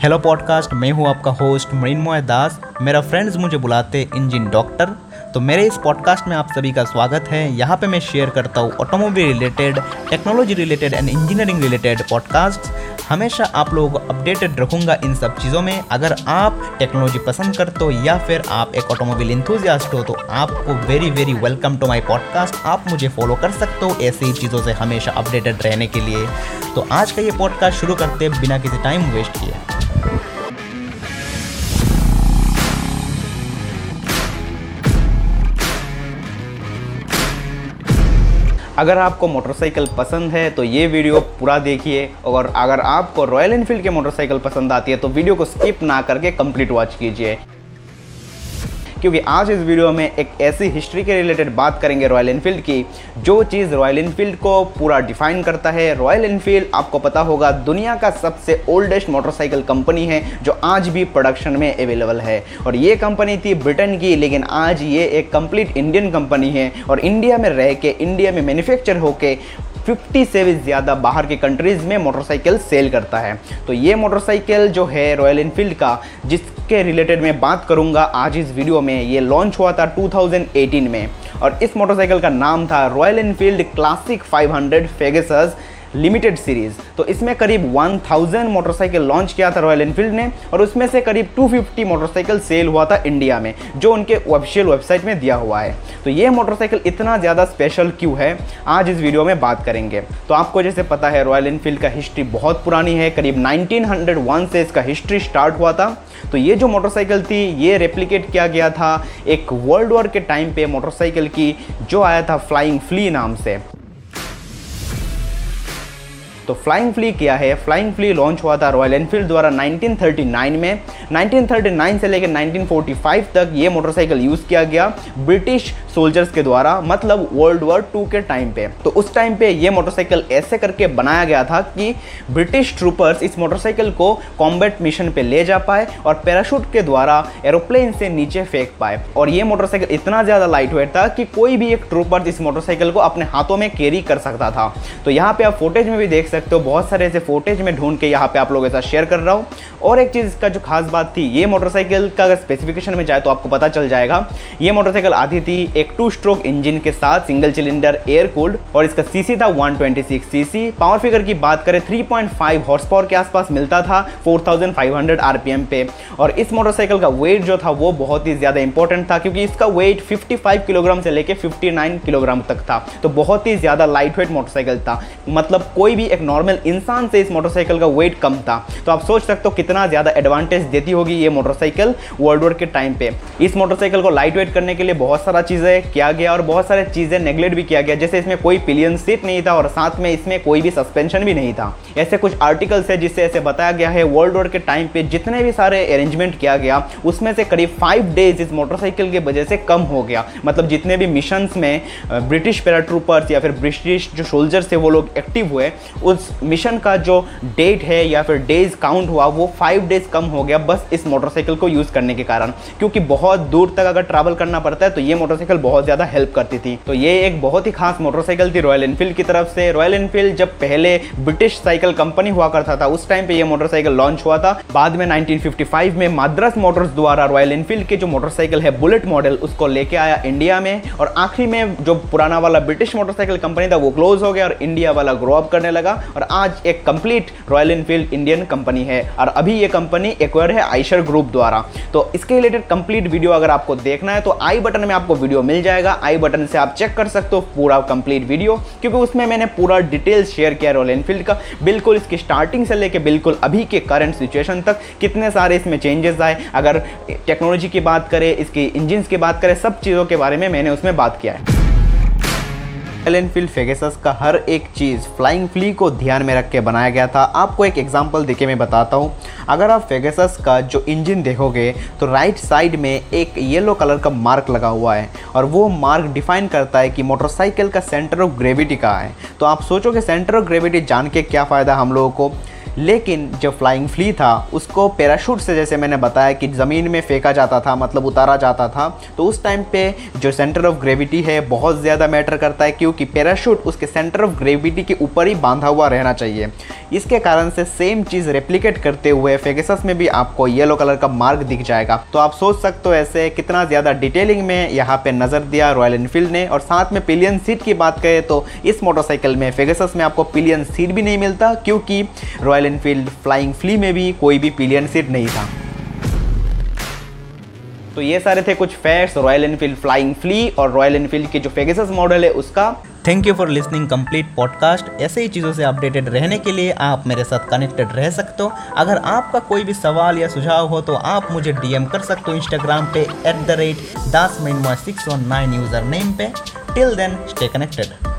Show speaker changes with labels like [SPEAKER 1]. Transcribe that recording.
[SPEAKER 1] Hello podcast मैं हूँ आपका होस्ट मृणमोय दास। मेरा फ्रेंड्स मुझे बुलाते इंजन डॉक्टर तो मेरे इस पॉडकास्ट में आप सभी का स्वागत है। यहाँ पे मैं शेयर करता हूँ automobile related technology related and engineering related podcast हमेशा आप लोगों को अपडेटेड रखूँगा इन सब चीज़ों में। अगर आप टेक्नोलॉजी पसंद करते हो या फिर आप एक ऑटोमोबाइल इंथुजियास्ट हो तो आपको very very welcome to my podcast आप मुझे फॉलो कर सकते हो ऐसी ही चीज़ों से हमेशा अपडेटेड रहने के लिए। तो आज का ये पॉडकास्ट शुरू करते बिना किसी टाइम वेस्ट किए अगर आपको मोटरसाइकिल पसंद है तो ये वीडियो पूरा देखिए। और अगर आपको रॉयल एनफील्ड के मोटरसाइकिल पसंद आती है तो वीडियो को स्किप ना करके कंप्लीट वॉच कीजिए। क्योंकि आज इस वीडियो में एक ऐसी हिस्ट्री के रिलेटेड बात करेंगे रॉयल इनफील्ड की, जो चीज़ रॉयल इनफील्ड को पूरा डिफाइन करता है। रॉयल इनफील्ड आपको पता होगा, दुनिया का सबसे ओल्डेस्ट मोटरसाइकिल कंपनी है, जो आज भी प्रोडक्शन में अवेलेबल है। और ये कंपनी थी ब्रिटेन की, लेकिन आज ये एक कंप्लीट इंडियन कंपनी है। और इंडिया में रह के इंडिया में मैन्युफैक्चर होके 50 से भी ज़्यादा बाहर के कंट्रीज़ में मोटरसाइकिल सेल करता है। तो ये मोटरसाइकिल जो है रॉयल इनफील्ड का जिसके रिलेटेड मैं बात करूँगा आज इस वीडियो में। ये लॉन्च हुआ था 2018 में। और इस मोटरसाइकिल का नाम था Royal Enfield Classic 500 Pegasus limited series तो इसमें करीब 1000 मोटरसाइकिल लॉन्च किया था रॉयल एनफील्ड ने और उसमें से करीब 250 मोटरसाइकिल सेल हुआ था इंडिया में, जो उनके ऑफिशियल वेबसाइट में दिया हुआ है। तो ये मोटरसाइकिल इतना ज़्यादा स्पेशल क्यों है? आज इस वीडियो में बात करेंगे। तो आपको जैसे पता है रॉयल एनफील्ड का हिस्ट्री बहुत पुरानी है। करीब 1901 से इसका हिस्ट्री स्टार्ट हुआ था। तो ये जो मोटरसाइकिल थी, ये रेप्लिकेट किया गया था एक वर्ल्ड वॉर के टाइम पे मोटरसाइकिल की, जो आया था फ्लाइंग फ्ली नाम से। तो फ्लाइंग फ्ली क्या है? फ्लाइंग फ्ली लॉन्च हुआ था रॉयल एनफील्ड द्वारा 1939 में। 1939 से लेकर 1945 तक ये मोटरसाइकिल यूज़ किया गया। ब्रिटिश सोल्जर्स के द्वारा मतलब वर्ल्ड वॉर टू के टाइम पे। तो उस टाइम पे ये मोटरसाइकिल ऐसे करके बनाया गया था कि ब्रिटिश ट्रूपर्स इस मोटरसाइकिल को कॉम्बैट मिशन पे ले जा पाए और पैराशूट के द्वारा एरोप्लेन से नीचे फेंक पाए। और ये मोटरसाइकिल इतना ज़्यादा लाइट वेट था कि कोई भी एक ट्रूपर इस मोटरसाइकिल को अपने हाथों में कैरी कर सकता था। तो यहाँ पर आप फोटेज में भी देख सकते हो, बहुत सारे ऐसे फोटेज में ढूंढ के यहाँ पर आप लोगों के साथ शेयर कर रहा हूँ। और एक चीज़ का जो खास बात थी, ये मोटरसाइकिल का अगर स्पेसिफिकेशन में जाए तो आपको पता चल जाएगा। ये मोटरसाइकिल आती थी एक टू स्ट्रोक इंजन के साथ सिंगल सिलेंडर एयर कूल्ड और इसका सीसी था 126 सीसी पावर फिगर की बात करें 3.5 हॉर्स पावर के आसपास मिलता था 4500 आरपीएम पे। और इस मोटरसाइकिल का वेट जो था, वो बहुत ही ज़्यादा इंपॉर्टेंट था, क्योंकि इसका वेट 55 किलोग्राम से लेकर 59 किलोग्राम तक था। तो बहुत ही ज़्यादा लाइट वेट मोटरसाइकिल था। मतलब कोई भी एक नॉर्मल इंसान से इस मोटरसाइकिल का वेट कम था। तो आप सोच सकते हो कितना ज़्यादा एडवांटेज देती होगी ये मोटरसाइकिल वर्ल्ड वॉर के टाइम पे। इस मोटरसाइकिल को लाइट वेट करने के लिए बहुत सारा चीज़ें किया गया और बहुत सारे चीज़ें नेग्लेक्ट भी किया गया। जैसे इसमें कोई पिलियन सीट नहीं था और साथ में इसमें कोई भी सस्पेंशन भी नहीं था। ऐसे कुछ आर्टिकल्स है जिससे ऐसे बताया गया है वर्ल्ड वॉर के टाइम पर जितने भी सारे अरेंजमेंट किया गया, उसमें से करीब फाइव डेज़ इस मोटरसाइकिल की वजह से कम हो गया। मतलब जितने भी मिशन में ब्रिटिश पैराट्रूपर्स या फिर ब्रिटिश जो सोल्जर्स थे वो लोग एक्टिव हुए, उस मिशन का जो डेट है या फिर डेज़ काउंट हुआ वो फाइव डेज़ कम हो गया बस इस मोटरसाइकिल को यूज़ करने के कारण। क्योंकि बहुत दूर तक अगर ट्रैवल करना पड़ता है तो ये मोटरसाइकिल बहुत ज़्यादा हेल्प करती थी। तो ये एक बहुत ही खास मोटरसाइकिल थी रॉयल एनफील्ड की तरफ़ से। रॉयल एनफील्ड जब पहले ब्रिटिश साइकिल कंपनी हुआ करता था, उस टाइम पे ये मोटरसाइकिल लॉन्च हुआ था। बाद में 1955 में माद्रास मोटर्स द्वारा रॉयल एनफील्ड के जो मोटरसाइकिल है बुलेट मॉडल उसको लेके आया इंडिया में। और आखिरी में जो पुराना वाला ब्रिटिश मोटरसाइकिल कंपनी था, वो क्लोज हो गया और इंडिया वाला ग्रो अप करने लगा। और आज एक complete Royal Enfield Indian company है। और अभी ये कंपनी एक्वायर है आइशर ग्रुप द्वारा। तो इसके रिलेटेड कंप्लीट वीडियो अगर आपको देखना है तो आई बटन में आपको वीडियो मिल जाएगा। आई बटन से आप चेक कर सकते हो पूरा कंप्लीट वीडियो क्योंकि उसमें मैंने पूरा डिटेल्स शेयर किया रॉयल इनफील्ड का। बिल्कुल इसकी स्टार्टिंग से लेकर बिल्कुल अभी के करंट सिचुएशन तक कितने सारे इसमें चेंजेस आए। अगर टेक्नोलॉजी की बात करें, इसकी इंजिन की बात करें, सब चीज़ों के बारे में मैंने उसमें बात किया है। एनफील्ड फेगेसस का हर एक चीज़ फ्लाइंग फ्ली को ध्यान में रख के बनाया गया था। आपको एक एग्जांपल देके मैं बताता हूँ। अगर आप फेगेसस का जो इंजन देखोगे तो राइट साइड में एक येलो कलर का मार्क लगा हुआ है और वो मार्क डिफाइन करता है कि मोटरसाइकिल का सेंटर ऑफ़ ग्रेविटी कहाँ है। तो आप सोचोगे सेंटर ऑफ़ ग्रेविटी जान के क्या फ़ायदा हम लोगों को? लेकिन जो फ्लाइंग फ्ली था, उसको पैराशूट से जैसे मैंने बताया कि ज़मीन में फेंका जाता था मतलब उतारा जाता था तो उस टाइम पे जो सेंटर ऑफ़ ग्रेविटी है, बहुत ज़्यादा मैटर करता है क्योंकि पैराशूट उसके सेंटर ऑफ़ ग्रेविटी के ऊपर ही बांधा हुआ रहना चाहिए। इसके कारण से सेम चीज़ रेप्लीकेट करते हुए फेगेसस में भी आपको येलो कलर का मार्क दिख जाएगा। तो आप सोच सकते हो ऐसे कितना ज़्यादा डिटेलिंग में यहाँ पे नज़र दिया रॉयल इनफील्ड ने। और साथ में पिलियन सीट की बात करें तो इस मोटरसाइकिल में फेगेसस में आपको पिलियन सीट भी नहीं मिलता क्योंकि रॉयल एनफील्ड फ्लाइंग फ्ली में भी कोई भी पिलियन सीट नहीं था। तो ये सारे थे कुछ facts Royal Enfield flying flea और रॉयल एनफील्ड की जो फेगेसस मॉडल है उसका।
[SPEAKER 2] Thank you for listening complete podcast ऐसे ही चीज़ों से अपडेटेड रहने के लिए आप मेरे साथ कनेक्टेड रह सकते हो। अगर आपका कोई भी सवाल या सुझाव हो तो आप मुझे डीएम कर सकते हो इंस्टाग्राम पे at the rate Das six one nine user name पे। Till then stay connected